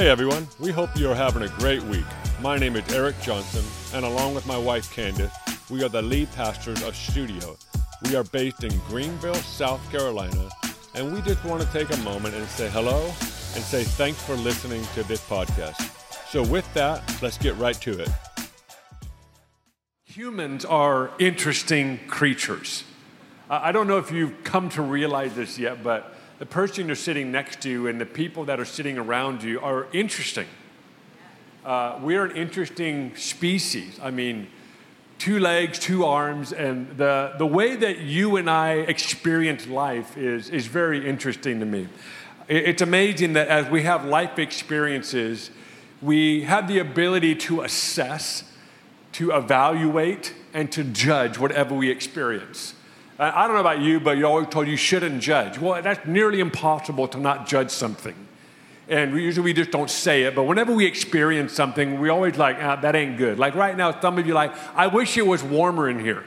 Hey everyone, we hope you are having a great week. My name is Eric Johnson, and along with my wife Candace, we are the lead pastors of Studio. We are based in Greenville, South Carolina, and we just want to take a moment and say hello and say thanks for listening to this podcast. So, with that, let's get right to it. Humans are interesting creatures. I don't know if you've come to realize this yet, but the person you're sitting next to and the people that are sitting around you are interesting. Uh, we're an interesting species. I mean, two legs, two arms, and the, the way that you and I experience life is, is very interesting to me. It's amazing that as we have life experiences, we have the ability to assess, to evaluate, and to judge whatever we experience. I don't know about you, but you're always told you shouldn't judge. Well, that's nearly impossible to not judge something. And we, usually we just don't say it, but whenever we experience something, we always like, ah, that ain't good. Like right now, some of you like, I wish it was warmer in here.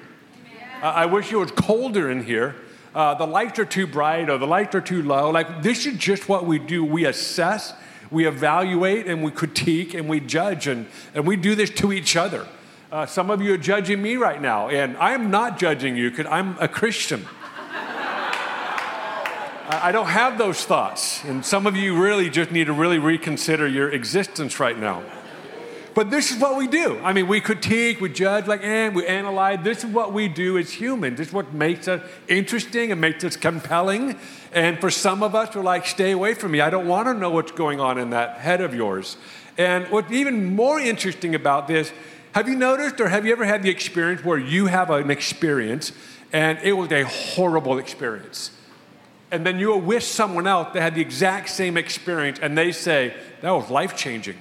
Uh, I wish it was colder in here. Uh, the lights are too bright or the lights are too low. Like this is just what we do. We assess, we evaluate, and we critique, and we judge, and, and we do this to each other. Uh, some of you are judging me right now, and I am not judging you because I'm a Christian. I don't have those thoughts, and some of you really just need to really reconsider your existence right now. But this is what we do. I mean, we critique, we judge, like, and we analyze. This is what we do as humans. This is what makes us interesting and makes us compelling. And for some of us, we're like, stay away from me. I don't want to know what's going on in that head of yours. And what's even more interesting about this have you noticed or have you ever had the experience where you have an experience and it was a horrible experience? And then you wish someone else that had the exact same experience and they say, that was life changing.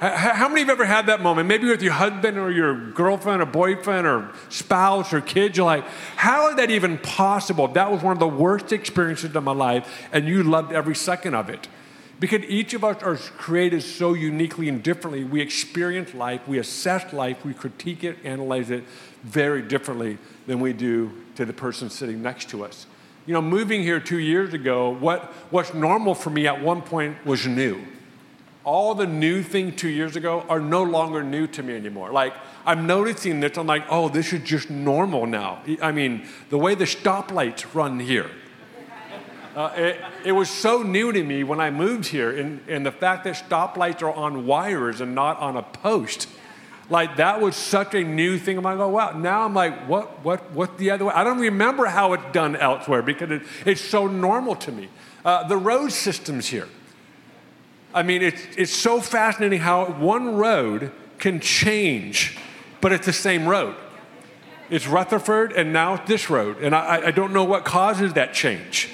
How many of you have ever had that moment? Maybe with your husband or your girlfriend or boyfriend or spouse or kids. You're like, how is that even possible? That was one of the worst experiences of my life, and you loved every second of it. Because each of us are created so uniquely and differently. We experience life, we assess life, we critique it, analyze it very differently than we do to the person sitting next to us. You know, moving here two years ago, what, what's normal for me at one point was new. All the new things two years ago are no longer new to me anymore. Like, I'm noticing this, I'm like, oh, this is just normal now. I mean, the way the stoplights run here uh, it, it, was so new to me when I moved here, and, and the fact that stoplights are on wires and not on a post. Like that was such a new thing. I'm like, oh wow. Now I'm like, what, what, what the other way? I don't remember how it's done elsewhere because it, it's so normal to me. Uh, the road systems here. I mean, it's, it's so fascinating how one road can change, but it's the same road. It's Rutherford, and now it's this road, and I, I don't know what causes that change.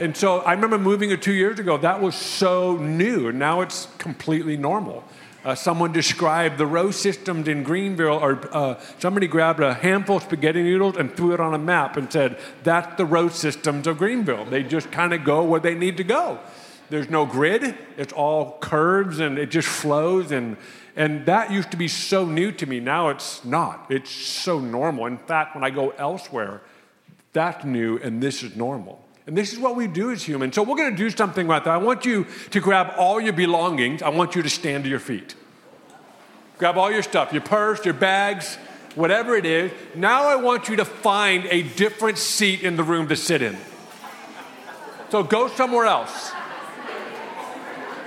And so I remember moving it two years ago. That was so new, now it's completely normal. Uh, someone described the row systems in Greenville, or uh, somebody grabbed a handful of spaghetti noodles and threw it on a map and said, That's the row systems of Greenville. They just kind of go where they need to go. There's no grid, it's all curves and it just flows. And, and that used to be so new to me. Now it's not. It's so normal. In fact, when I go elsewhere, that's new and this is normal. And this is what we do as humans. So we're going to do something about that. I want you to grab all your belongings. I want you to stand to your feet. Grab all your stuff, your purse, your bags, whatever it is. Now I want you to find a different seat in the room to sit in. So go somewhere else.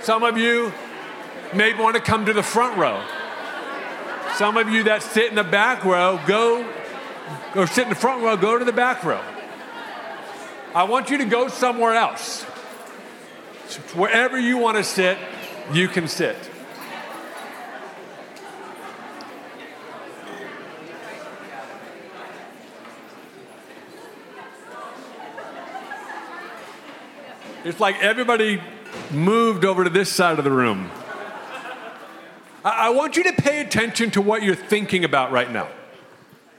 Some of you may want to come to the front row. Some of you that sit in the back row, go or sit in the front row, go to the back row. I want you to go somewhere else. Wherever you want to sit, you can sit. It's like everybody moved over to this side of the room. I want you to pay attention to what you're thinking about right now.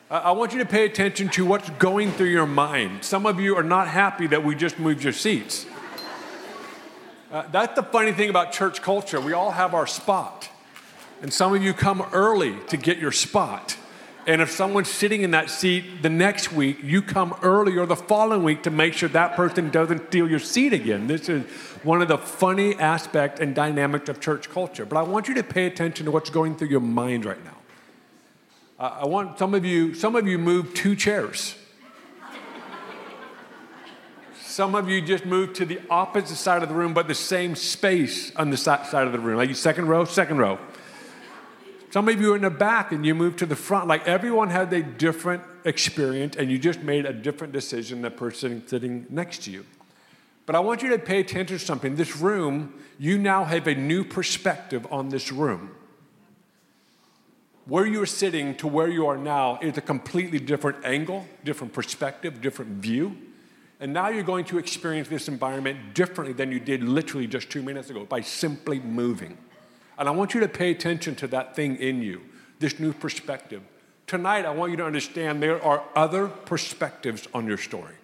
I want you to pay attention to what's going through your mind. Some of you are not happy that we just moved your seats. Uh, that's the funny thing about church culture. We all have our spot. And some of you come early to get your spot. And if someone's sitting in that seat the next week, you come early or the following week to make sure that person doesn't steal your seat again. This is one of the funny aspects and dynamics of church culture. But I want you to pay attention to what's going through your mind right now. Uh, I want some of you, some of you moved two chairs. Some of you just moved to the opposite side of the room, but the same space on the side of the room. Like second row, second row. Some of you are in the back and you moved to the front. Like everyone had a different experience and you just made a different decision than the person sitting next to you. But I want you to pay attention to something. This room, you now have a new perspective on this room. Where you are sitting to where you are now is a completely different angle, different perspective, different view. And now you're going to experience this environment differently than you did literally just two minutes ago by simply moving. And I want you to pay attention to that thing in you, this new perspective. Tonight, I want you to understand there are other perspectives on your story.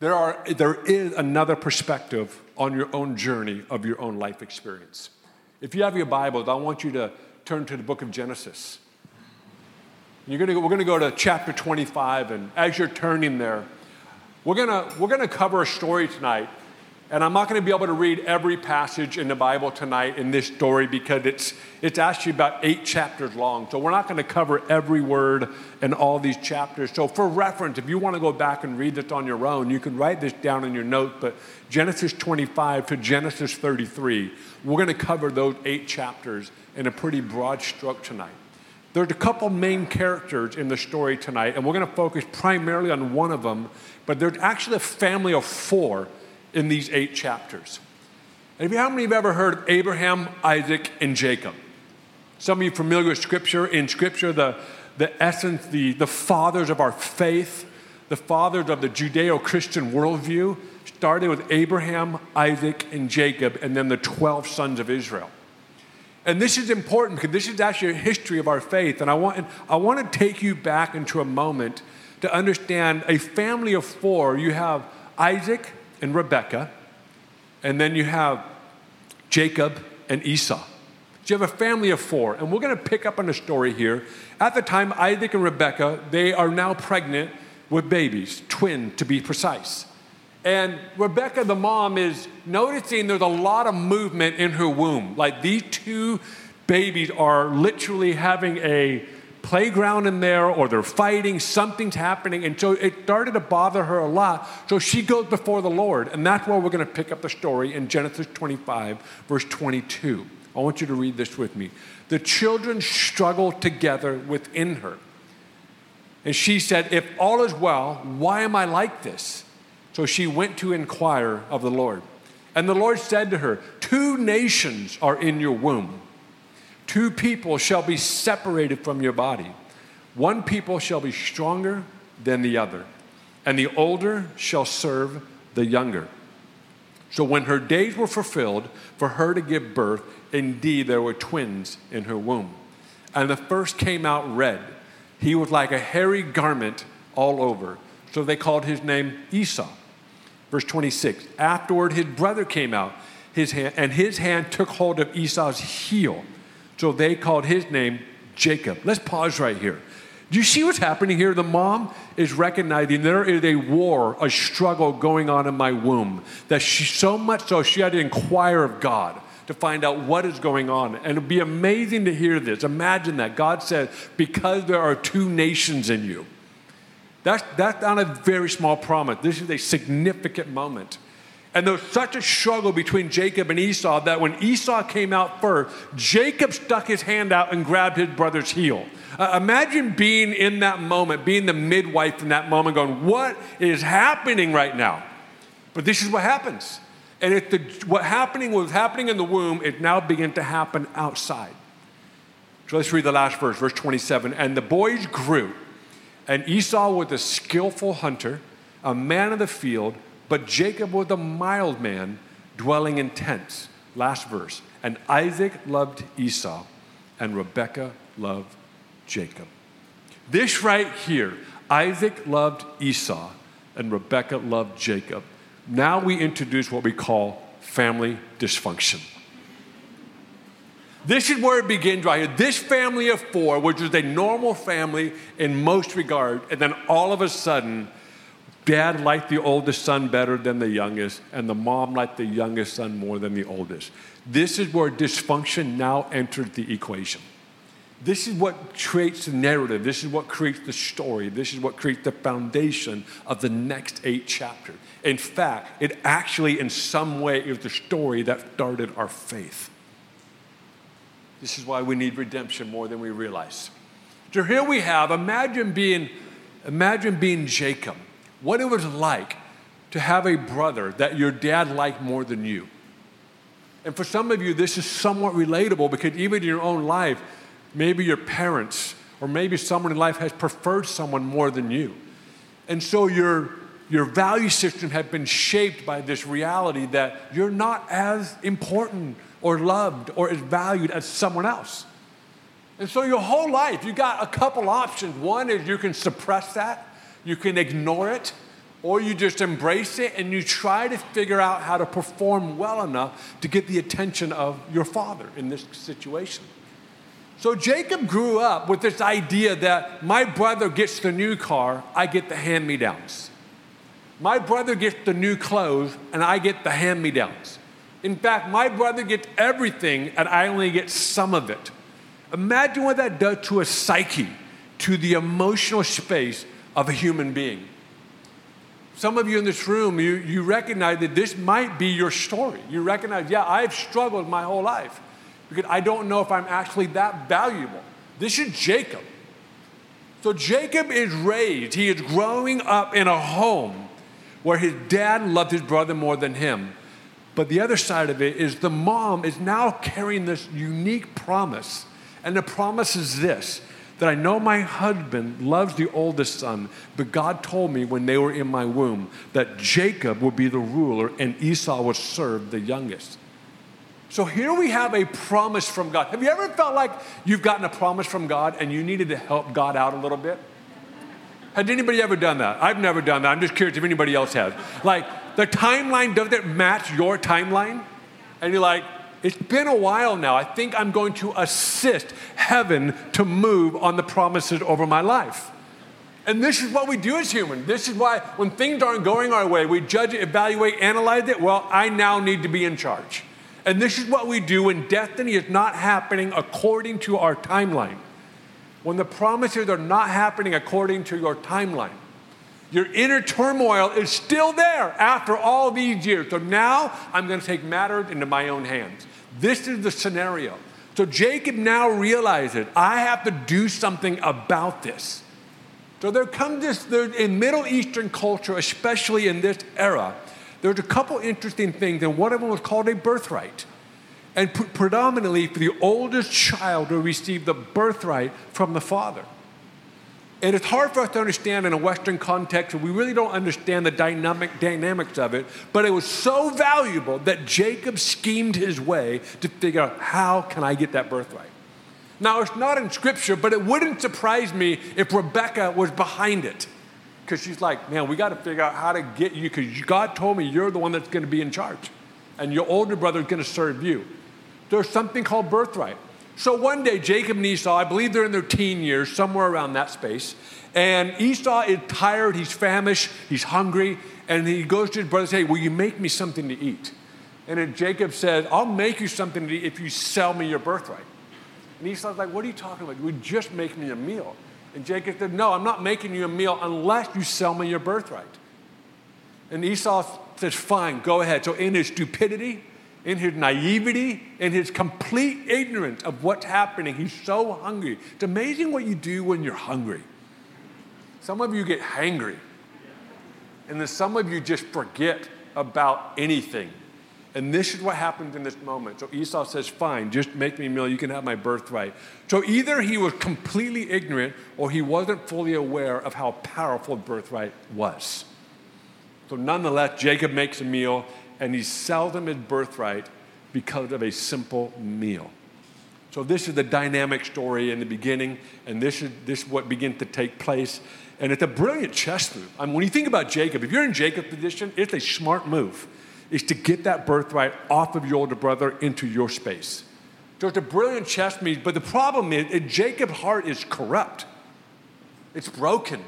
There, are, there is another perspective on your own journey of your own life experience. If you have your Bibles, I want you to turn to the book of Genesis. You're gonna, we're going to go to chapter 25, and as you're turning there, we're going to we're gonna cover a story tonight and I'm not going to be able to read every passage in the Bible tonight in this story because it's, it's actually about eight chapters long. So we're not going to cover every word in all these chapters. So, for reference, if you want to go back and read this on your own, you can write this down in your note. But Genesis 25 to Genesis 33, we're going to cover those eight chapters in a pretty broad stroke tonight. There's a couple main characters in the story tonight, and we're going to focus primarily on one of them. But there's actually a family of four in these eight chapters. And how many of you have ever heard of Abraham, Isaac, and Jacob? Some of you familiar with Scripture. In Scripture, the, the essence, the, the fathers of our faith, the fathers of the Judeo Christian worldview, started with Abraham, Isaac, and Jacob, and then the 12 sons of Israel. And this is important because this is actually a history of our faith. And I want, I want to take you back into a moment to understand a family of four. You have Isaac, and Rebekah, and then you have Jacob and Esau. So you have a family of four, and we're going to pick up on the story here. At the time, Isaac and Rebekah, they are now pregnant with babies, twin to be precise. And Rebecca, the mom, is noticing there's a lot of movement in her womb. Like these two babies are literally having a playground in there or they're fighting, something's happening. And so it started to bother her a lot. So she goes before the Lord. And that's where we're going to pick up the story in Genesis 25, verse 22. I want you to read this with me. The children struggled together within her. And she said, If all is well, why am I like this? So she went to inquire of the Lord. And the Lord said to her, Two nations are in your womb Two people shall be separated from your body. One people shall be stronger than the other, and the older shall serve the younger. So when her days were fulfilled for her to give birth, indeed there were twins in her womb. And the first came out red. He was like a hairy garment all over. So they called his name Esau. Verse 26 Afterward, his brother came out, his hand, and his hand took hold of Esau's heel so they called his name Jacob. Let's pause right here. Do you see what's happening here? The mom is recognizing there is a war, a struggle going on in my womb. That she so much so she had to inquire of God to find out what is going on. And it'd be amazing to hear this. Imagine that. God says, because there are two nations in you. That's, that's not a very small promise. This is a significant moment. And there was such a struggle between Jacob and Esau that when Esau came out first, Jacob stuck his hand out and grabbed his brother's heel. Uh, imagine being in that moment, being the midwife in that moment, going, What is happening right now? But this is what happens. And if the, what happening was happening in the womb, it now began to happen outside. So let's read the last verse, verse 27. And the boys grew, and Esau was a skillful hunter, a man of the field but Jacob was a mild man, dwelling in tents. Last verse. And Isaac loved Esau, and Rebekah loved Jacob. This right here, Isaac loved Esau, and Rebekah loved Jacob. Now we introduce what we call family dysfunction. This is where it begins right here. This family of four, which is a normal family in most regard, and then all of a sudden, dad liked the oldest son better than the youngest, and the mom liked the youngest son more than the oldest. This is where dysfunction now enters the equation. This is what creates the narrative. This is what creates the story. This is what creates the foundation of the next eight chapters. In fact, it actually, in some way, is the story that started our faith. This is why we need redemption more than we realize. So here we have, imagine being, imagine being Jacob. What it was like to have a brother that your dad liked more than you. And for some of you, this is somewhat relatable because even in your own life, maybe your parents or maybe someone in life has preferred someone more than you. And so your, your value system has been shaped by this reality that you're not as important or loved or as valued as someone else. And so your whole life, you got a couple options. One is you can suppress that, you can ignore it, or you just embrace it and you try to figure out how to perform well enough to get the attention of your father in this situation. So Jacob grew up with this idea that my brother gets the new car, I get the hand me downs. My brother gets the new clothes, and I get the hand me downs. In fact, my brother gets everything, and I only get some of it. Imagine what that does to a psyche, to the emotional space of a human being. Some of you in this room, you, you recognize that this might be your story. You recognize, yeah, I've struggled my whole life because I don't know if I'm actually that valuable. This is Jacob. So Jacob is raised, he is growing up in a home where his dad loved his brother more than him. But the other side of it is the mom is now carrying this unique promise. And the promise is this that I know my husband loves the oldest son, but God told me when they were in my womb that Jacob would be the ruler and Esau would serve the youngest. So here we have a promise from God. Have you ever felt like you've gotten a promise from God and you needed to help God out a little bit? Has anybody ever done that? I've never done that. I'm just curious if anybody else has. Like, the timeline doesn't match your timeline. And you're like, it's been a while now. I think I'm going to assist heaven to move on the promises over my life. And this is what we do as humans. This is why when things aren't going our way, we judge it, evaluate, analyze it. Well, I now need to be in charge. And this is what we do when destiny is not happening according to our timeline. When the promises are not happening according to your timeline. Your inner turmoil is still there after all these years. So now I'm going to take matters into my own hands. This is the scenario. So Jacob now realizes I have to do something about this. So there comes this, there, in Middle Eastern culture, especially in this era, there's a couple interesting things, and one of them was called a birthright. And pre- predominantly for the oldest child to receive the birthright from the father. And it's hard for us to understand in a Western context, we really don't understand the dynamic dynamics of it. But it was so valuable that Jacob schemed his way to figure out how can I get that birthright. Now it's not in Scripture, but it wouldn't surprise me if Rebecca was behind it because she's like, man, we got to figure out how to get you because God told me you're the one that's going to be in charge, and your older brother is going to serve you. There's something called birthright. So one day, Jacob and Esau, I believe they're in their teen years, somewhere around that space, and Esau is tired, he's famished, he's hungry, and he goes to his brother and says, Hey, will you make me something to eat? And Jacob says, I'll make you something to eat if you sell me your birthright. And Esau's like, What are you talking about? You would just make me a meal. And Jacob said, No, I'm not making you a meal unless you sell me your birthright. And Esau says, Fine, go ahead. So, in his stupidity, in his naivety, in his complete ignorance of what's happening, he's so hungry. It's amazing what you do when you're hungry. Some of you get hangry, and then some of you just forget about anything. And this is what happened in this moment. So Esau says, Fine, just make me a meal. You can have my birthright. So either he was completely ignorant or he wasn't fully aware of how powerful birthright was. So nonetheless, Jacob makes a meal and he sells him his birthright because of a simple meal. So this is the dynamic story in the beginning, and this is, this is what begins to take place. And it's a brilliant chess move. I mean, when you think about Jacob, if you're in Jacob's position, it's a smart move is to get that birthright off of your older brother into your space. So it's a brilliant chess move, but the problem is Jacob's heart is corrupt. It's broken.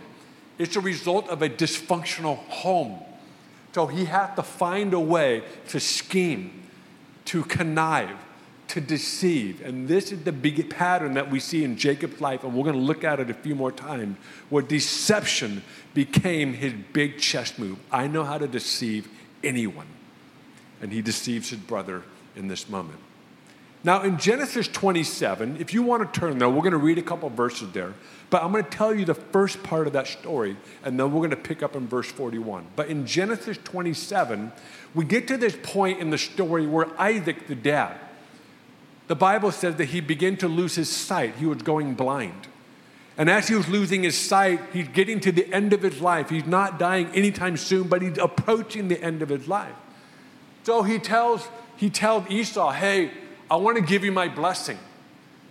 It's a result of a dysfunctional home. So he had to find a way to scheme, to connive, to deceive. And this is the big pattern that we see in Jacob's life, and we're going to look at it a few more times, where deception became his big chess move. I know how to deceive anyone. And he deceives his brother in this moment. Now, in Genesis 27, if you want to turn there, we're going to read a couple verses there. But I'm going to tell you the first part of that story, and then we're going to pick up in verse 41. But in Genesis 27, we get to this point in the story where Isaac, the dad, the Bible says that he began to lose his sight. He was going blind. And as he was losing his sight, he's getting to the end of his life. He's not dying anytime soon, but he's approaching the end of his life. So he tells, he tells Esau, hey, I want to give you my blessing.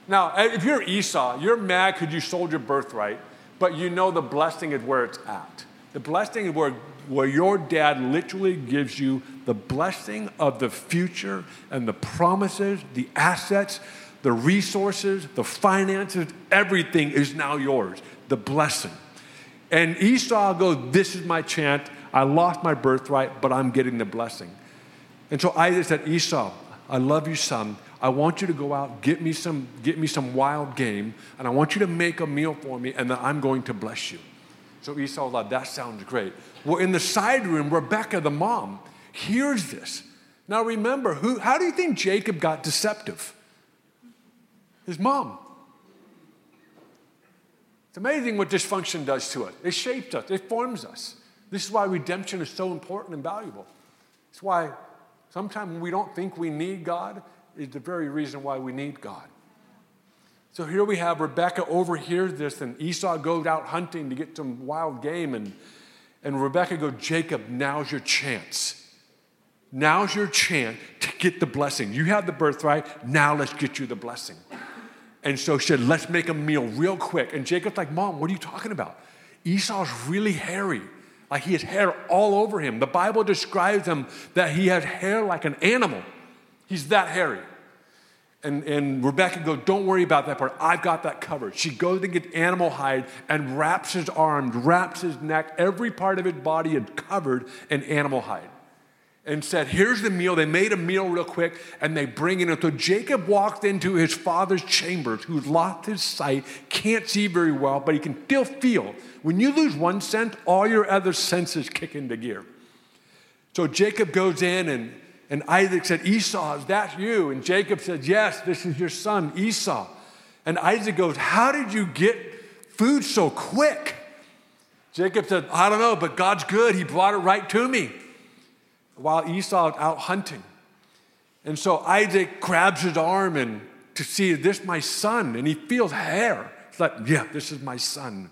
Now, eh, if you're Esau, you're mad because you sold your birthright, but you know the blessing is where it's at. The blessing is where, where your dad literally gives you the blessing of the future and the promises, the assets, the resources, the finances, everything is now yours. The blessing. And Esau goes, This is my chance. I lost my birthright, but I'm getting the blessing. And so Isaac said, Esau, I love you, son. I want you to go out, get me some, get me some wild game, and I want you to make a meal for me, and then I'm going to bless you. So Esau thought, that sounds great. Well, in the side room, Rebecca, the mom, hears this. Now remember, who, how do you think Jacob got deceptive? His mom. It's amazing what dysfunction does to us. It shapes us, it forms us. This is why redemption is so important and valuable. It's why sometimes we don't think we need God, is the very reason why we need God. So here we have Rebecca overhears this, and Esau goes out hunting to get some wild game, and, and Rebecca goes, Jacob, now's your chance. Now's your chance to get the blessing. You have the birthright, now let's get you the blessing. And so she said, Let's make a meal real quick. And Jacob's like, Mom, what are you talking about? Esau's really hairy. Like he has hair all over him. The Bible describes him that he has hair like an animal. He's that hairy. And, and Rebecca goes, Don't worry about that part. I've got that covered. She goes to get animal hide and wraps his arms, wraps his neck. Every part of his body is covered in animal hide. And said, Here's the meal. They made a meal real quick and they bring it in. So Jacob walked into his father's chambers, who's lost his sight, can't see very well, but he can still feel. When you lose one sense, all your other senses kick into gear. So Jacob goes in and and Isaac said, Esau, is that you? And Jacob said, Yes, this is your son, Esau. And Isaac goes, How did you get food so quick? Jacob said, I don't know, but God's good. He brought it right to me while Esau was out hunting. And so Isaac grabs his arm and to see, is this my son? And he feels hair. He's like, yeah, this is my son.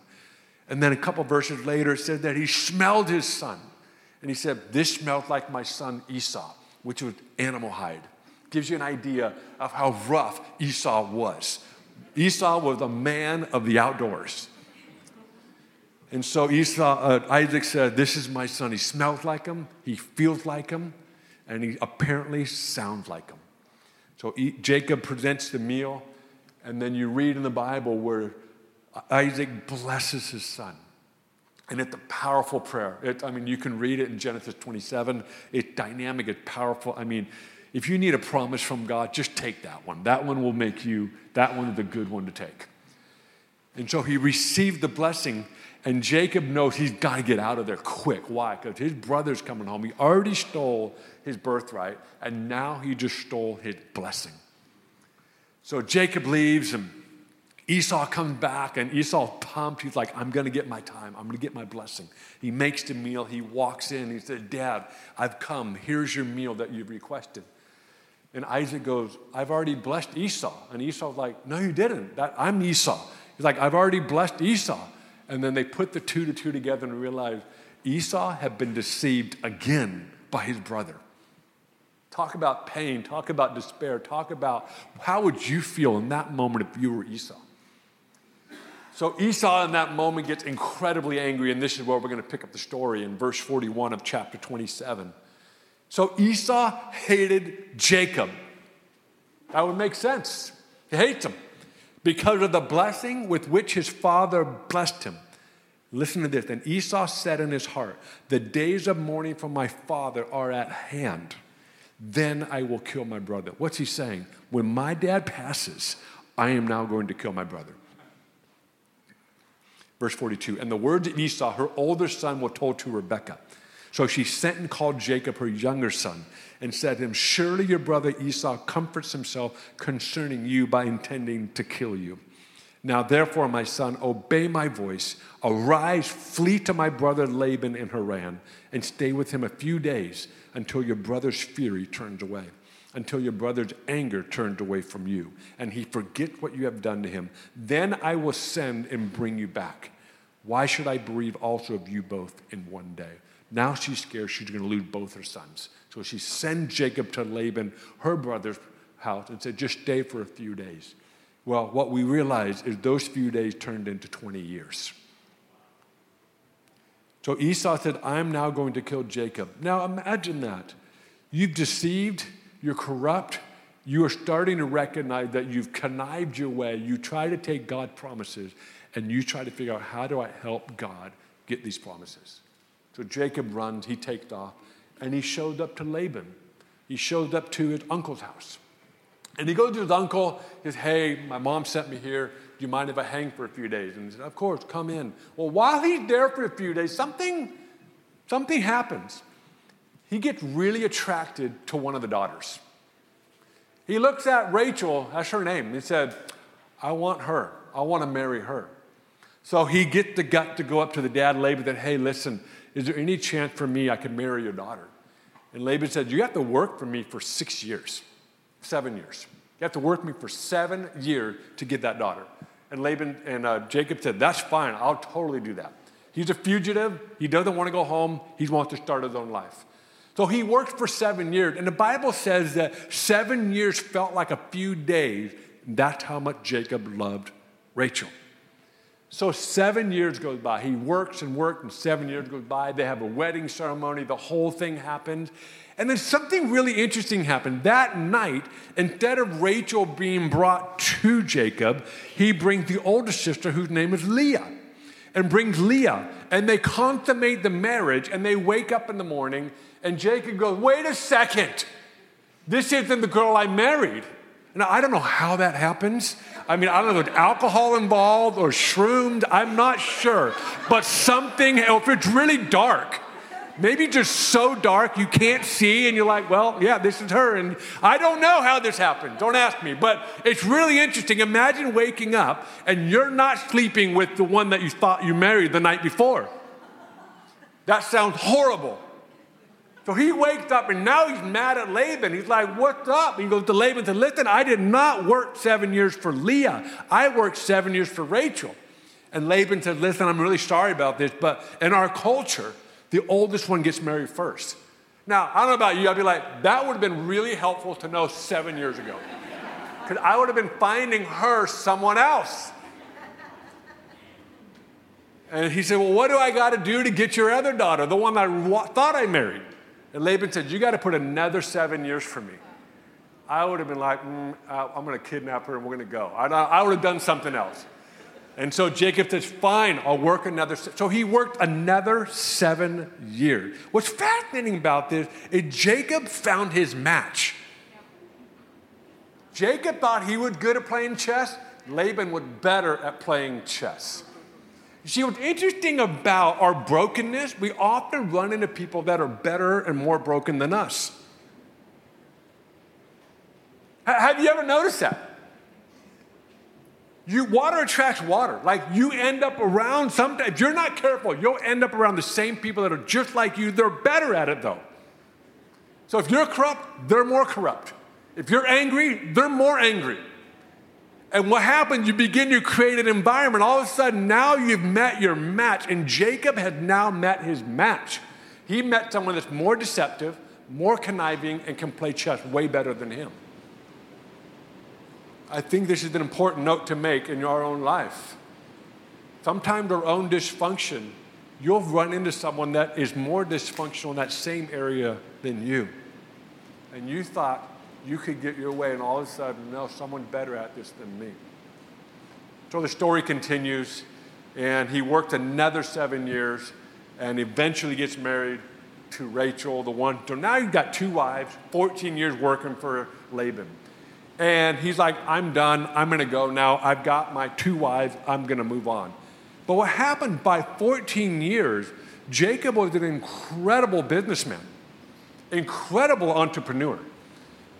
And then a couple verses later, it said that he smelled his son. And he said, this smells like my son Esau which was animal hide. Gives you an idea of how rough Esau was. Esau was a man of the outdoors. And so Esau, uh, Isaac said, This is my son. He smells like him, he feels like him, and he apparently sounds like him. So e- Jacob presents the meal, and then you read in the Bible where Isaac blesses his son. And it's a powerful prayer. It, I mean, you can read it in Genesis 27. It's dynamic, it's powerful. I mean, if you need a promise from God, just take that one. That one will make you, that one is a good one to take. And so he received the blessing, and Jacob knows he's got to get out of there quick. Why? Because his brother's coming home. He already stole his birthright, and now he just stole his blessing. So Jacob leaves, and Esau comes back and Esau pumped. He's like, I'm going to get my time. I'm going to get my blessing. He makes the meal. He walks in. He said, Dad, I've come. Here's your meal that you've requested. And Isaac goes, I've already blessed Esau. And Esau's like, No, you didn't. That, I'm Esau. He's like, I've already blessed Esau. And then they put the two to two together and realize Esau had been deceived again by his brother. Talk about pain, talk about despair, talk about how would you feel in that moment if you were Esau? So Esau in that moment gets incredibly angry, and this is where we're going to pick up the story in verse 41 of chapter 27. So Esau hated Jacob. That would make sense. He hates him because of the blessing with which his father blessed him. Listen to this. And Esau said in his heart, The days of mourning for my father are at hand. Then I will kill my brother. What's he saying? When my dad passes, I am now going to kill my brother. Verse 42 And the words of Esau, her older son, were told to Rebekah. So she sent and called Jacob, her younger son, and said to him, Surely your brother Esau comforts himself concerning you by intending to kill you. Now, therefore, my son, obey my voice. Arise, flee to my brother Laban in Haran, and stay with him a few days until your brother's fury turns away, until your brother's anger turns away from you, and he forgets what you have done to him. Then I will send and bring you back. Why should I bereave also of you both in one day? Now she's scared she's going to lose both her sons. So she sends Jacob to Laban, her brother's house, and said, just stay for a few days. Well, what we realize is those few days turned into 20 years. So Esau said, I'm now going to kill Jacob. Now imagine that. You've deceived, you're corrupt, you are starting to recognize that you've connived your way. You try to take God's promises and you try to figure out how do I help God get these promises. So Jacob runs, he takes off, and he showed up to Laban. He showed up to his uncle's house. And he goes to his uncle, he says, Hey, my mom sent me here. Do you mind if I hang for a few days? And he said, Of course, come in. Well, while he's there for a few days, something, something happens. He gets really attracted to one of the daughters. He looks at Rachel, that's her name. and He said, I want her. I want to marry her. So he gets the gut to go up to the dad, Laban, that, hey, listen, is there any chance for me I could marry your daughter? And Laban said, You have to work for me for six years seven years. You have to work me for seven years to get that daughter. And Laban and uh, Jacob said, That's fine. I'll totally do that. He's a fugitive. He doesn't want to go home. He wants to start his own life. So he worked for seven years. And the Bible says that seven years felt like a few days. That's how much Jacob loved Rachel. So seven years goes by. He works and works, and seven years goes by. They have a wedding ceremony. The whole thing happens. And then something really interesting happened. That night, instead of Rachel being brought to Jacob, he brings the older sister, whose name is Leah, and brings Leah. And they consummate the marriage, and they wake up in the morning, and Jacob goes, Wait a second. This isn't the girl I married. Now, I don't know how that happens. I mean, I don't know if alcohol involved or shroomed, I'm not sure. But something, if it's really dark, Maybe just so dark you can't see, and you're like, well, yeah, this is her. And I don't know how this happened. Don't ask me. But it's really interesting. Imagine waking up and you're not sleeping with the one that you thought you married the night before. That sounds horrible. So he wakes up and now he's mad at Laban. He's like, What's up? He goes to Laban and says, Listen, I did not work seven years for Leah, I worked seven years for Rachel. And Laban said, Listen, I'm really sorry about this, but in our culture, the oldest one gets married first. Now, I don't know about you, I'd be like, that would have been really helpful to know seven years ago. Because I would have been finding her someone else. And he said, Well, what do I got to do to get your other daughter, the one I thought I married? And Laban said, You got to put another seven years for me. I would have been like, mm, I'm going to kidnap her and we're going to go. I, would have done something else. And so Jacob says, Fine, I'll work another. So he worked another seven years. What's fascinating about this is Jacob found his match. Jacob thought he was good at playing chess. Laban was better at playing chess. See, what's interesting about our brokenness, we often run into people that are better and more broken than us. Have you ever noticed that? You, water attracts water. Like you end up around sometimes, if you're not careful, you'll end up around the same people that are just like you. They're better at it though. So if you're corrupt, they're more corrupt. If you're angry, they're more angry. And what happens, you begin to create an environment. All of a sudden, now you've met your match. And Jacob had now met his match. He met someone that's more deceptive, more conniving, and can play chess way better than him. I think this is an important note to make in your own life. Sometimes our own dysfunction, you'll run into someone that is more dysfunctional in that same area than you. And you thought, you could get your way, and all of a sudden, no, someone better at this than me. So the story continues, and he worked another seven years and eventually gets married to Rachel, the one. So now you've got two wives, 14 years working for Laban. And he's like, I'm done. I'm going to go now. I've got my two wives. I'm going to move on. But what happened by 14 years, Jacob was an incredible businessman, incredible entrepreneur.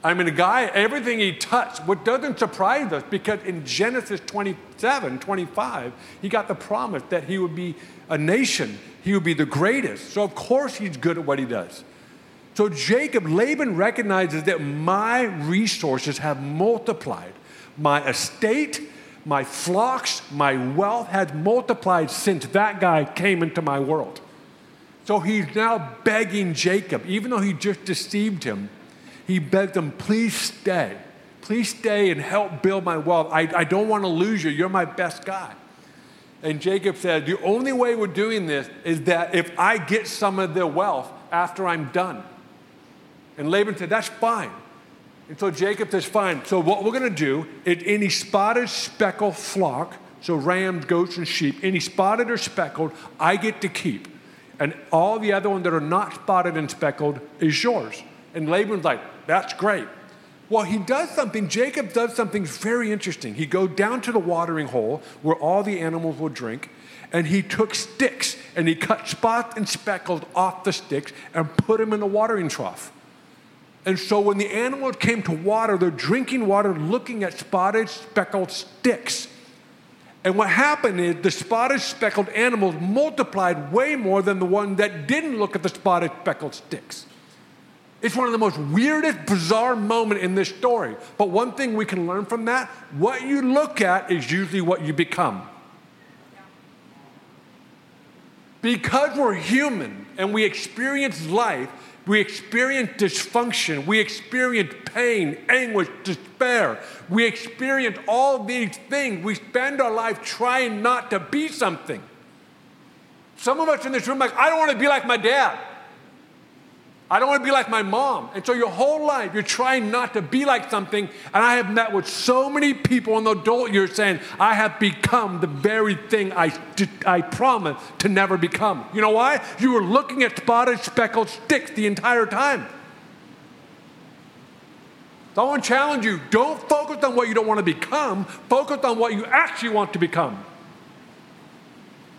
I mean, a guy, everything he touched, what doesn't surprise us, because in Genesis 27, 25, he got the promise that he would be a nation, he would be the greatest. So, of course, he's good at what he does. So, Jacob, Laban recognizes that my resources have multiplied. My estate, my flocks, my wealth has multiplied since that guy came into my world. So, he's now begging Jacob, even though he just deceived him he begged them, please stay. Please stay and help build my wealth. I, I don't want to lose you. You're my best guy. And Jacob said, The only way we're doing this is that if I get some of the wealth after I'm done. And Laban said, That's fine. And so Jacob says, Fine. So what we're going to do is any spotted, speckled flock, so rams, goats, and sheep, any spotted or speckled, I get to keep. And all the other ones that are not spotted and speckled is yours. And Laban's like, that's great. Well, he does something, Jacob does something very interesting. He goes down to the watering hole where all the animals will drink, and he took sticks and he cut spots and speckles off the sticks and put them in the watering trough. And so when the animals came to water, they're drinking water looking at spotted, speckled sticks. And what happened is the spotted, speckled animals multiplied way more than the one that didn't look at the spotted, speckled sticks. It's one of the most weirdest, bizarre moment in this story. But one thing we can learn from that, what you look at is usually what you become. Because we're human and we experience life, we experience dysfunction, we experience pain, anguish, despair. We experience all these things. We spend our life trying not to be something. Some of us in this room like, I don't want to be like my dad. I don't want to be like my mom. And so your whole life, you're trying not to be like something. And I have met with so many people in the adult years saying, I have become the very thing I, I promised to never become. You know why? You were looking at spotted, speckled sticks the entire time. So I want to challenge you don't focus on what you don't want to become, focus on what you actually want to become.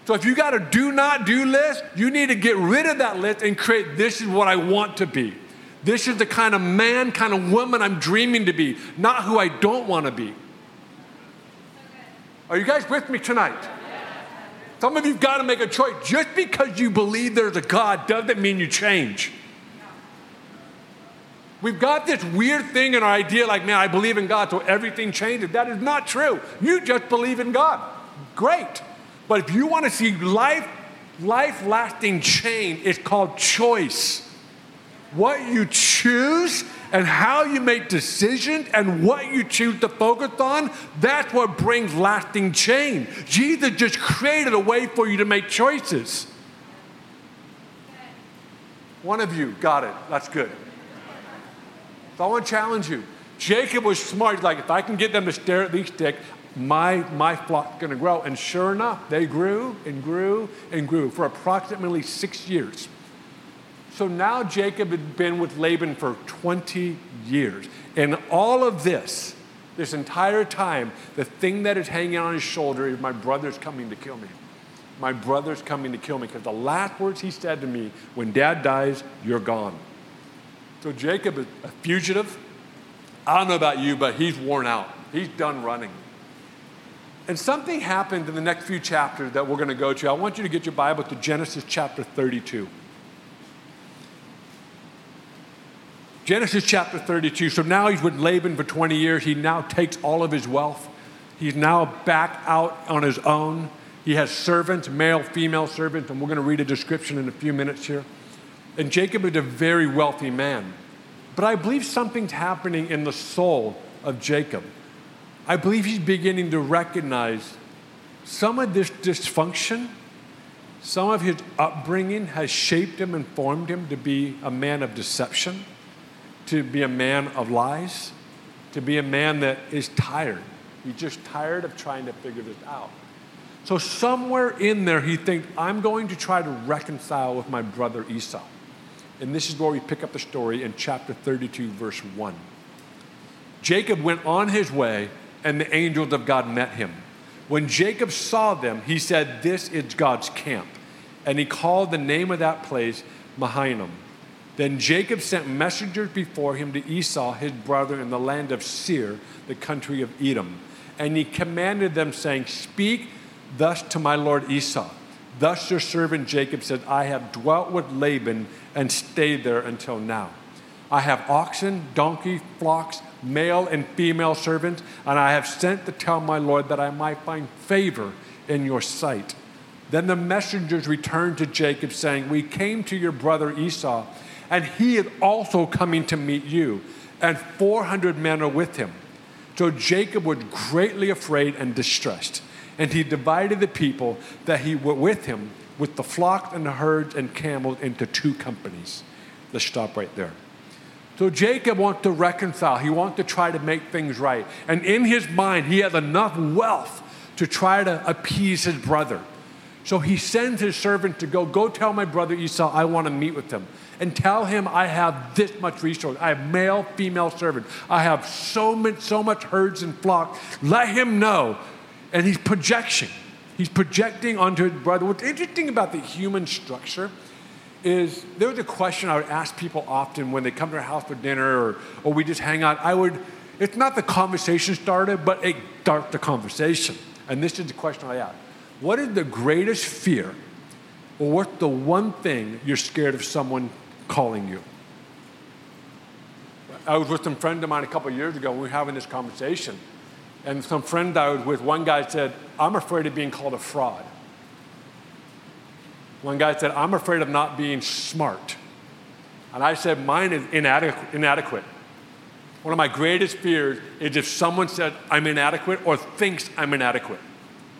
So if you got a do not do list, you need to get rid of that list and create this is what I want to be. This is the kind of man, kind of woman I'm dreaming to be, not who I don't want to be. Are you guys with me tonight? Some of you've got to make a choice. Just because you believe there's a God doesn't mean you change. We've got this weird thing in our idea like, man, I believe in God, so everything changes. That is not true. You just believe in God. Great. But if you want to see life, life lasting change, it's called choice. What you choose and how you make decisions and what you choose to focus on, that's what brings lasting change. Jesus just created a way for you to make choices. One of you got it. That's good. So I want to challenge you. Jacob was smart. He's like, if I can get them to stare at these sticks, my, my flock's going to grow. And sure enough, they grew and grew and grew for approximately six years. So now Jacob had been with Laban for 20 years. And all of this, this entire time, the thing that is hanging on his shoulder is my brother's coming to kill me. My brother's coming to kill me. Because the last words he said to me, when dad dies, you're gone. So Jacob is a fugitive. I don't know about you, but he's worn out. He's done running. And something happened in the next few chapters that we're going to go to. I want you to get your Bible to Genesis chapter 32. Genesis chapter 32. So now he's with Laban for 20 years. He now takes all of his wealth. He's now back out on his own. He has servants, male, female servants, and we're going to read a description in a few minutes here. And Jacob is a very wealthy man. But I believe something's happening in the soul of Jacob. I believe he's beginning to recognize some of this dysfunction, some of his upbringing has shaped him and formed him to be a man of deception. to be a man of lies, to be a man that is tired. He's just tired of trying to figure this out. So, somewhere in there, he thinks, I'm going to try to reconcile with my brother Esau. And this is where we pick up the story in chapter 32, verse 1. Jacob went on his way, and the angels of God met him. When Jacob saw them, he said, This is God's camp. And he called the name of that place Mahanaim. Then Jacob sent messengers before him to Esau, his brother, in the land of Seir, the country of Edom. And he commanded them, saying, Speak thus to my lord Esau. Thus your servant Jacob said, I have dwelt with Laban and stayed there until now. I have oxen, donkey, flocks, male and female servants, and I have sent to tell my Lord that I might find favor in your sight. Then the messengers returned to Jacob, saying, We came to your brother Esau, and he is also coming to meet you, and 400 men are with him. So Jacob was greatly afraid and distressed, and he divided the people that he were with him with the flocks and the herds and camels into two companies. Let's stop right there. So Jacob wants to reconcile. He wants to try to make things right. And in his mind, he has enough wealth to try to appease his brother. So he sends his servant to go, go tell my brother Esau I want to meet with him. And tell him I have this much resource. I have male, female servant. I have so much, so much herds and flock. Let him know. And he's projection. He's projecting onto his brother. What's interesting about the human structure is there was a question I would ask people often when they come to our house for dinner or, or we just hang out. I would, it's not the conversation starter, but it starts the conversation. And this is the question I ask What is the greatest fear, or what's the one thing you're scared of someone calling you? I was with some friend of mine a couple years ago, and we were having this conversation. And some friend I was with, one guy said, I'm afraid of being called a fraud. One guy said, I'm afraid of not being smart. And I said, mine is inadequate. One of my greatest fears is if someone said I'm inadequate or thinks I'm inadequate.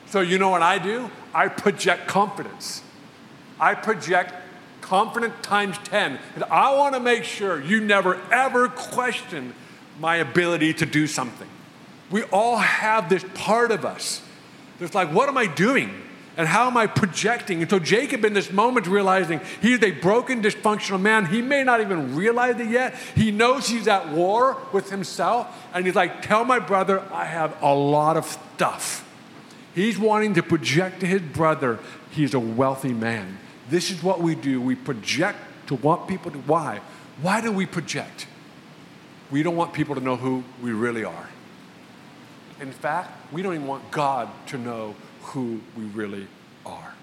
So, you know what I do? I project confidence. I project confidence times 10. And I want to make sure you never ever question my ability to do something. We all have this part of us that's like, what am I doing? And how am I projecting? And so Jacob, in this moment, realizing he's a broken, dysfunctional man. He may not even realize it yet. He knows he's at war with himself. And he's like, Tell my brother, I have a lot of stuff. He's wanting to project to his brother he's a wealthy man. This is what we do. We project to want people to. Why? Why do we project? We don't want people to know who we really are. In fact, we don't even want God to know who we really are.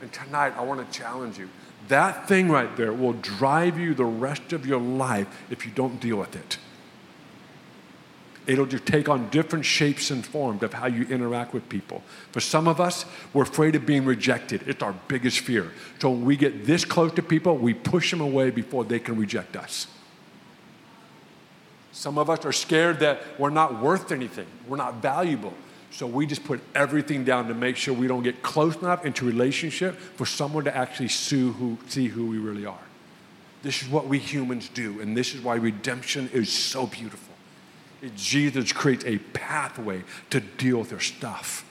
And tonight, I want to challenge you. That thing right there will drive you the rest of your life if you don't deal with it. It'll just take on different shapes and forms of how you interact with people. For some of us, we're afraid of being rejected. It's our biggest fear. So when we get this close to people, we push them away before they can reject us. Some of us are scared that we're not worth anything, we're not valuable. So we just put everything down to make sure we don't get close enough into relationship for someone to actually who, see who we really are. This is what we humans do, and this is why redemption is so beautiful. It, Jesus creates a pathway to deal with their stuff.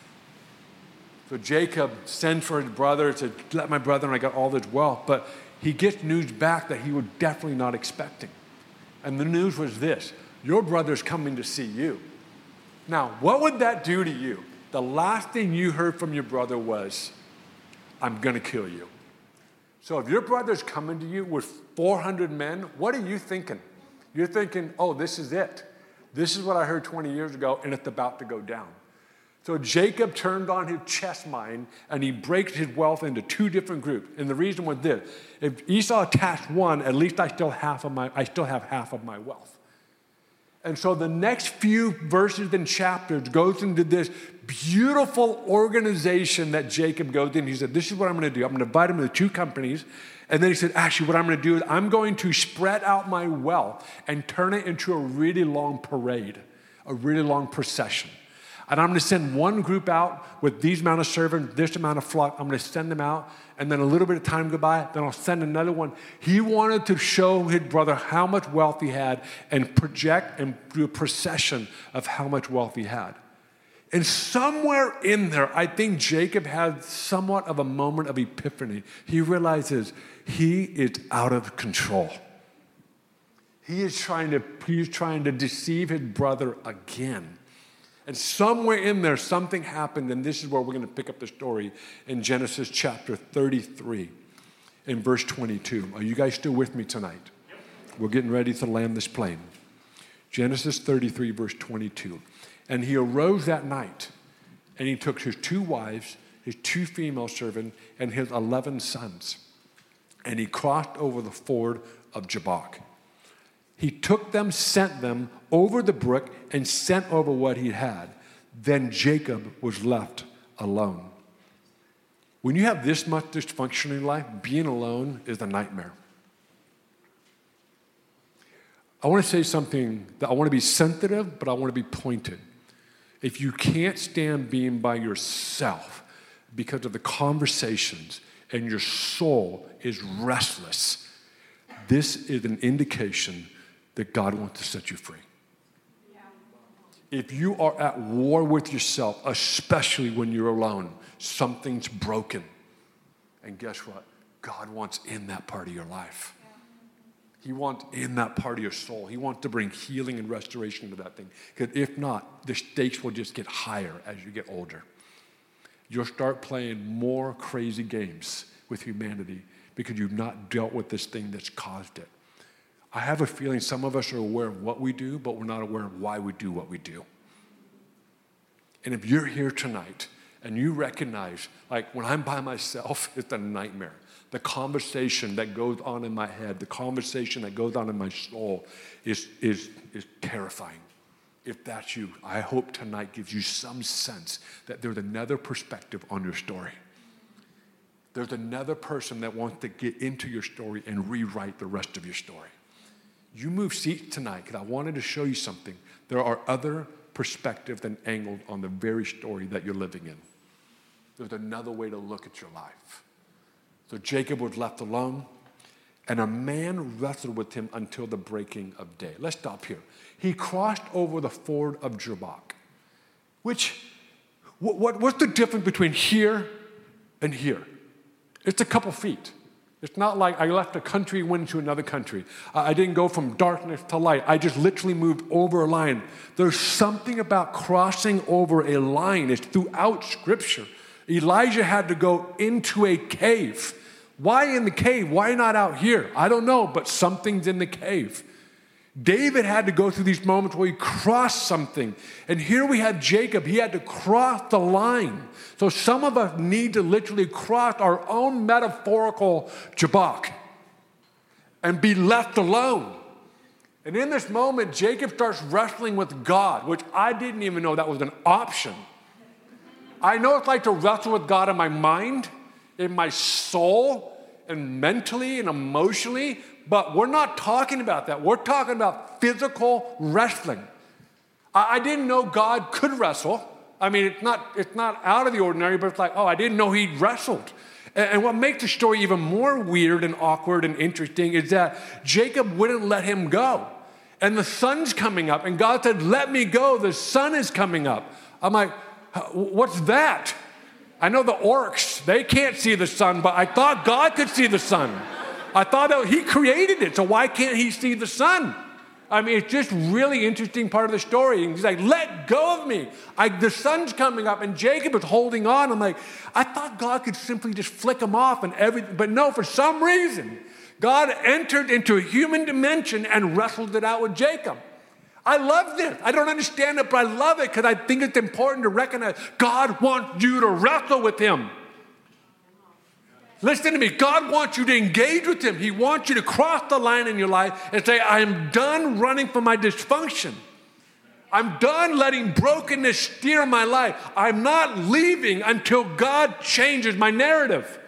So Jacob sends for his brother to let my brother and I got all this wealth, but he gets news back that he was definitely not expecting. And the news was this your brother's coming to see you. Now, what would that do to you? The last thing you heard from your brother was, I'm going to kill you. So if your brother's coming to you with 400 men, what are you thinking? You're thinking, oh, this is it. This is what I heard 20 years ago, and it's about to go down. So Jacob turned on his chess mind and he breaks his wealth into two different groups. And the reason was this if Esau attached one, at least I still, half of my, I still have half of my wealth. And so the next few verses and chapters goes into this beautiful organization that Jacob goes in. He said, This is what I'm going to do. I'm going to divide them into two companies. And then he said, Actually, what I'm going to do is I'm going to spread out my wealth and turn it into a really long parade, a really long procession. And I'm going to send one group out with these amount of servants, this amount of flock. I'm going to send them out. And then a little bit of time go by, then I'll send another one. He wanted to show his brother how much wealth he had and project and do a procession of how much wealth he had. And somewhere in there, I think Jacob had somewhat of a moment of epiphany. He realizes he is out of control. He is trying to, he is trying to deceive his brother again. And somewhere in there, something happened, and this is where we're going to pick up the story in Genesis chapter 33, in verse 22. Are you guys still with me tonight? We're getting ready to land this plane. Genesis 33, verse 22. And he arose that night, and he took his two wives, his two female servants, and his 11 sons, and he crossed over the ford of Jabbok. He took them, sent them over the brook, and sent over what he had. Then Jacob was left alone. When you have this much dysfunction in life, being alone is a nightmare. I want to say something that I want to be sensitive, but I want to be pointed. If you can't stand being by yourself because of the conversations and your soul is restless, this is an indication that God wants to set you free. If you are at war with yourself, especially when you're alone, something's broken. And guess what? God wants in that part of your life. He wants in that part of your soul. He wants to bring healing and restoration to that thing. Because if not, the stakes will just get higher as you get older. You'll start playing more crazy games with humanity because you've not dealt with this thing that's caused it. I have a feeling some of us are aware of what we do, but we're not aware of why we do what we do. And if you're here tonight and you recognize, like when I'm by myself, it's a nightmare. The conversation that goes on in my head, the conversation that goes on in my soul is, is, is terrifying. If that's you, I hope tonight gives you some sense that there's another perspective on your story. There's another person that wants to get into your story and rewrite the rest of your story. You move seats tonight because I wanted to show you something. There are other perspectives and angles on the very story that you're living in. There's another way to look at your life. So Jacob was left alone, and a man wrestled with him until the breaking of day. Let's stop here. He crossed over the ford of Jabbok, which, what, what, what's the difference between here and here? It's a couple feet. It's not like I left a country, went to another country. I didn't go from darkness to light. I just literally moved over a line. There's something about crossing over a line. It's throughout Scripture. Elijah had to go into a cave. Why in the cave? Why not out here? I don't know, but something's in the cave. David had to go through these moments where he crossed something. And here we have Jacob. He had to cross the line. So some of us need to literally cross our own metaphorical Jabbok and be left alone. And in this moment, Jacob starts wrestling with God, which I didn't even know that was an option. I know it's like to wrestle with God in my mind, in my soul, and mentally and emotionally, but we're not talking about that. We're talking about physical wrestling. I, I didn't know God could wrestle. I mean, it's not, it's not out of the ordinary, but it's like, oh, I didn't know he wrestled. And, and what makes the story even more weird and awkward and interesting is that Jacob wouldn't let him go. And the sun's coming up, and God said, Let me go. The sun is coming up. I'm like, What's that? I know the orcs, they can't see the sun, but I thought God could see the sun. I thought oh, he created it, so why can't he see the sun? I mean, it's just really interesting part of the story. And he's like, let go of me. I, the sun's coming up, and Jacob is holding on. I'm like, I thought God could simply just flick him off and everything. But no, for some reason, God entered into a human dimension and wrestled it out with Jacob. I love this. I don't understand it, but I love it because I think it's important to recognize God wants you to wrestle with him. Listen to me. God wants you to engage with Him. He wants you to cross the line in your life and say, I am done running from my dysfunction. I'm done letting brokenness steer my life. I'm not leaving until God changes my narrative.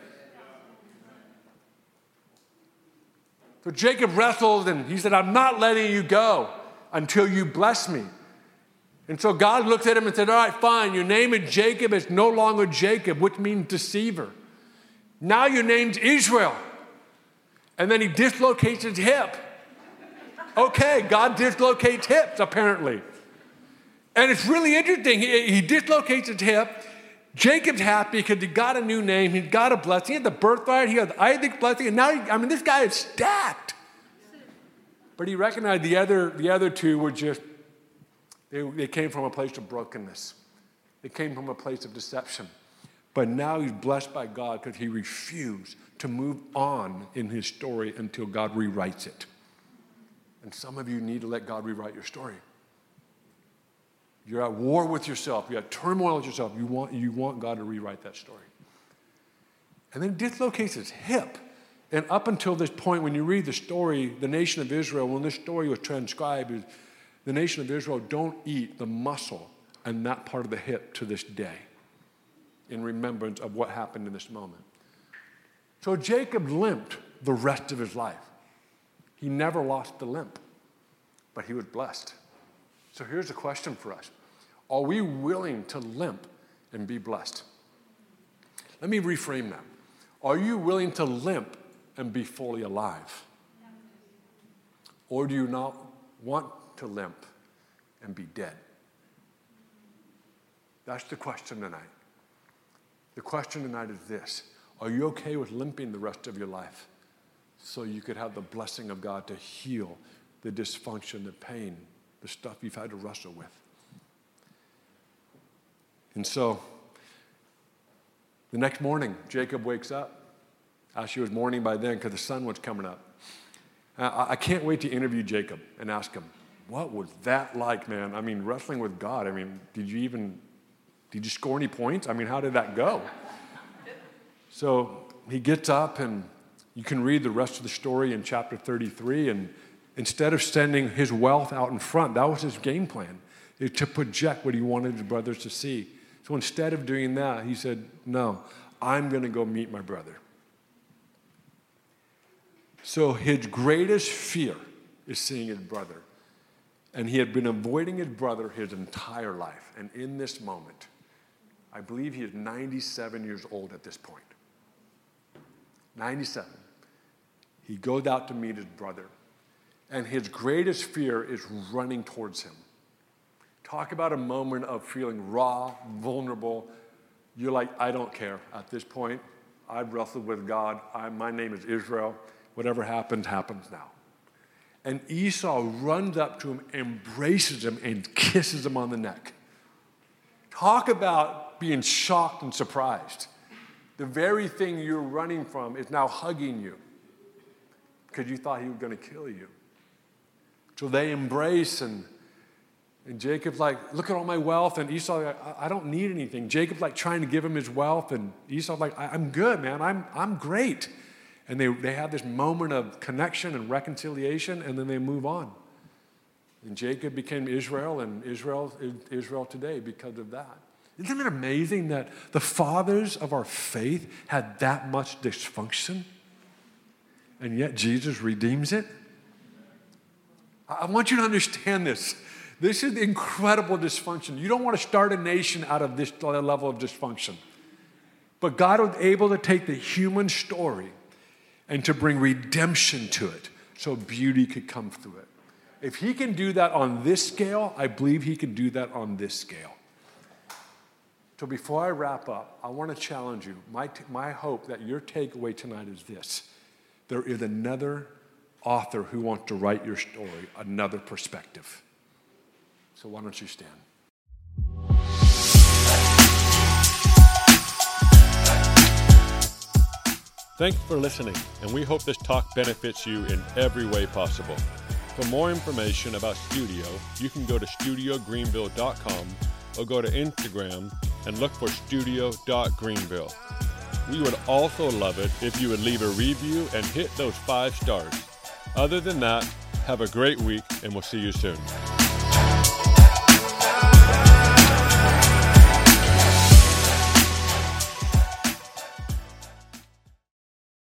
So Jacob wrestled and he said, I'm not letting you go until you bless me. And so God looked at him and said, All right, fine, your name is Jacob. It's no longer Jacob, which means deceiver. Now your named Israel. And then he dislocates his hip. Okay, God dislocates hips, apparently. And it's really interesting. He, he dislocates his hip. Jacob's happy because he got a new name. He got a blessing. He had the birthright. He had Isaac's blessing. And now, he, I mean, this guy is stacked. But he recognized the other, the other two were just, they, they came from a place of brokenness. They came from a place of deception. But now he's blessed by God because he refused to move on in his story until God rewrites it. And some of you need to let God rewrite your story. You're at war with yourself. You're at turmoil with yourself. You want, you want God to rewrite that story. And then dislocates his hip. And up until this point, when you read the story, the nation of Israel, when this story was transcribed, the nation of Israel don't eat the muscle and that part of the hip to this day in remembrance of what happened in this moment. So Jacob limped the rest of his life. He never lost the limp, but he was blessed. So here's a question for us Are we willing to limp and be blessed? Let me reframe that. Are you willing to limp and be fully alive? Or do you not want to limp and be dead? That's the question tonight. The question tonight is this Are you okay with limping the rest of your life so you could have the blessing of God to heal the dysfunction, the pain, the stuff you've had to wrestle with. And so, the next morning, Jacob wakes up. Actually, was morning by then because the sun was coming up. I can't wait to interview Jacob and ask him, what was that like, man? I mean, wrestling with God. I mean, did you even, did you score any points? I mean, how did that go? So he gets up, and you can read the rest of the story in chapter 33. And Instead of sending his wealth out in front, that was his game plan, to project what he wanted his brothers to see. So instead of doing that, he said, No, I'm going to go meet my brother. So his greatest fear is seeing his brother. And he had been avoiding his brother his entire life. And in this moment, I believe he is 97 years old at this point. 97. He goes out to meet his brother and his greatest fear is running towards him. Talk about a moment of feeling raw, vulnerable. You're like, I don't care at this point. I've wrestled with God. I, my name is Israel. Whatever happens, happens now. And Esau runs up to him, embraces him, and kisses him on the neck. Talk about being shocked and surprised. The very thing you're running from is now hugging you because you thought he was going to kill you. So they embrace, and, and Jacob's like, Look at all my wealth. And Esau, like, I, don't need anything. Jacob's like trying to give him his wealth, and Esau's like, I, am good, man. I'm, I'm great. And they, they have this moment of connection and reconciliation, and then they move on. And Jacob became Israel, and Israel is Israel today because of that. Isn't it amazing that the fathers of our faith had that much dysfunction? And yet Jesus redeems it? I want you to understand this. This is incredible dysfunction. You don't want to start a nation out of this level of dysfunction. But God was able to take the human story and to bring redemption to it so beauty could come through it. If He can do that on this scale, I believe He can do that on this scale. So before I wrap up, I want to challenge you. My, t- my hope that your takeaway tonight is this there is another author who wants to write your story another perspective. So, why don't you stand? Thanks for listening, and we hope this talk benefits you in every way possible. For more information about Studio, you can go to studiogreenville.com or go to Instagram and look for studio.greenville. We would also love it if you would leave a review and hit those five stars. Other than that, have a great week and we'll see you soon.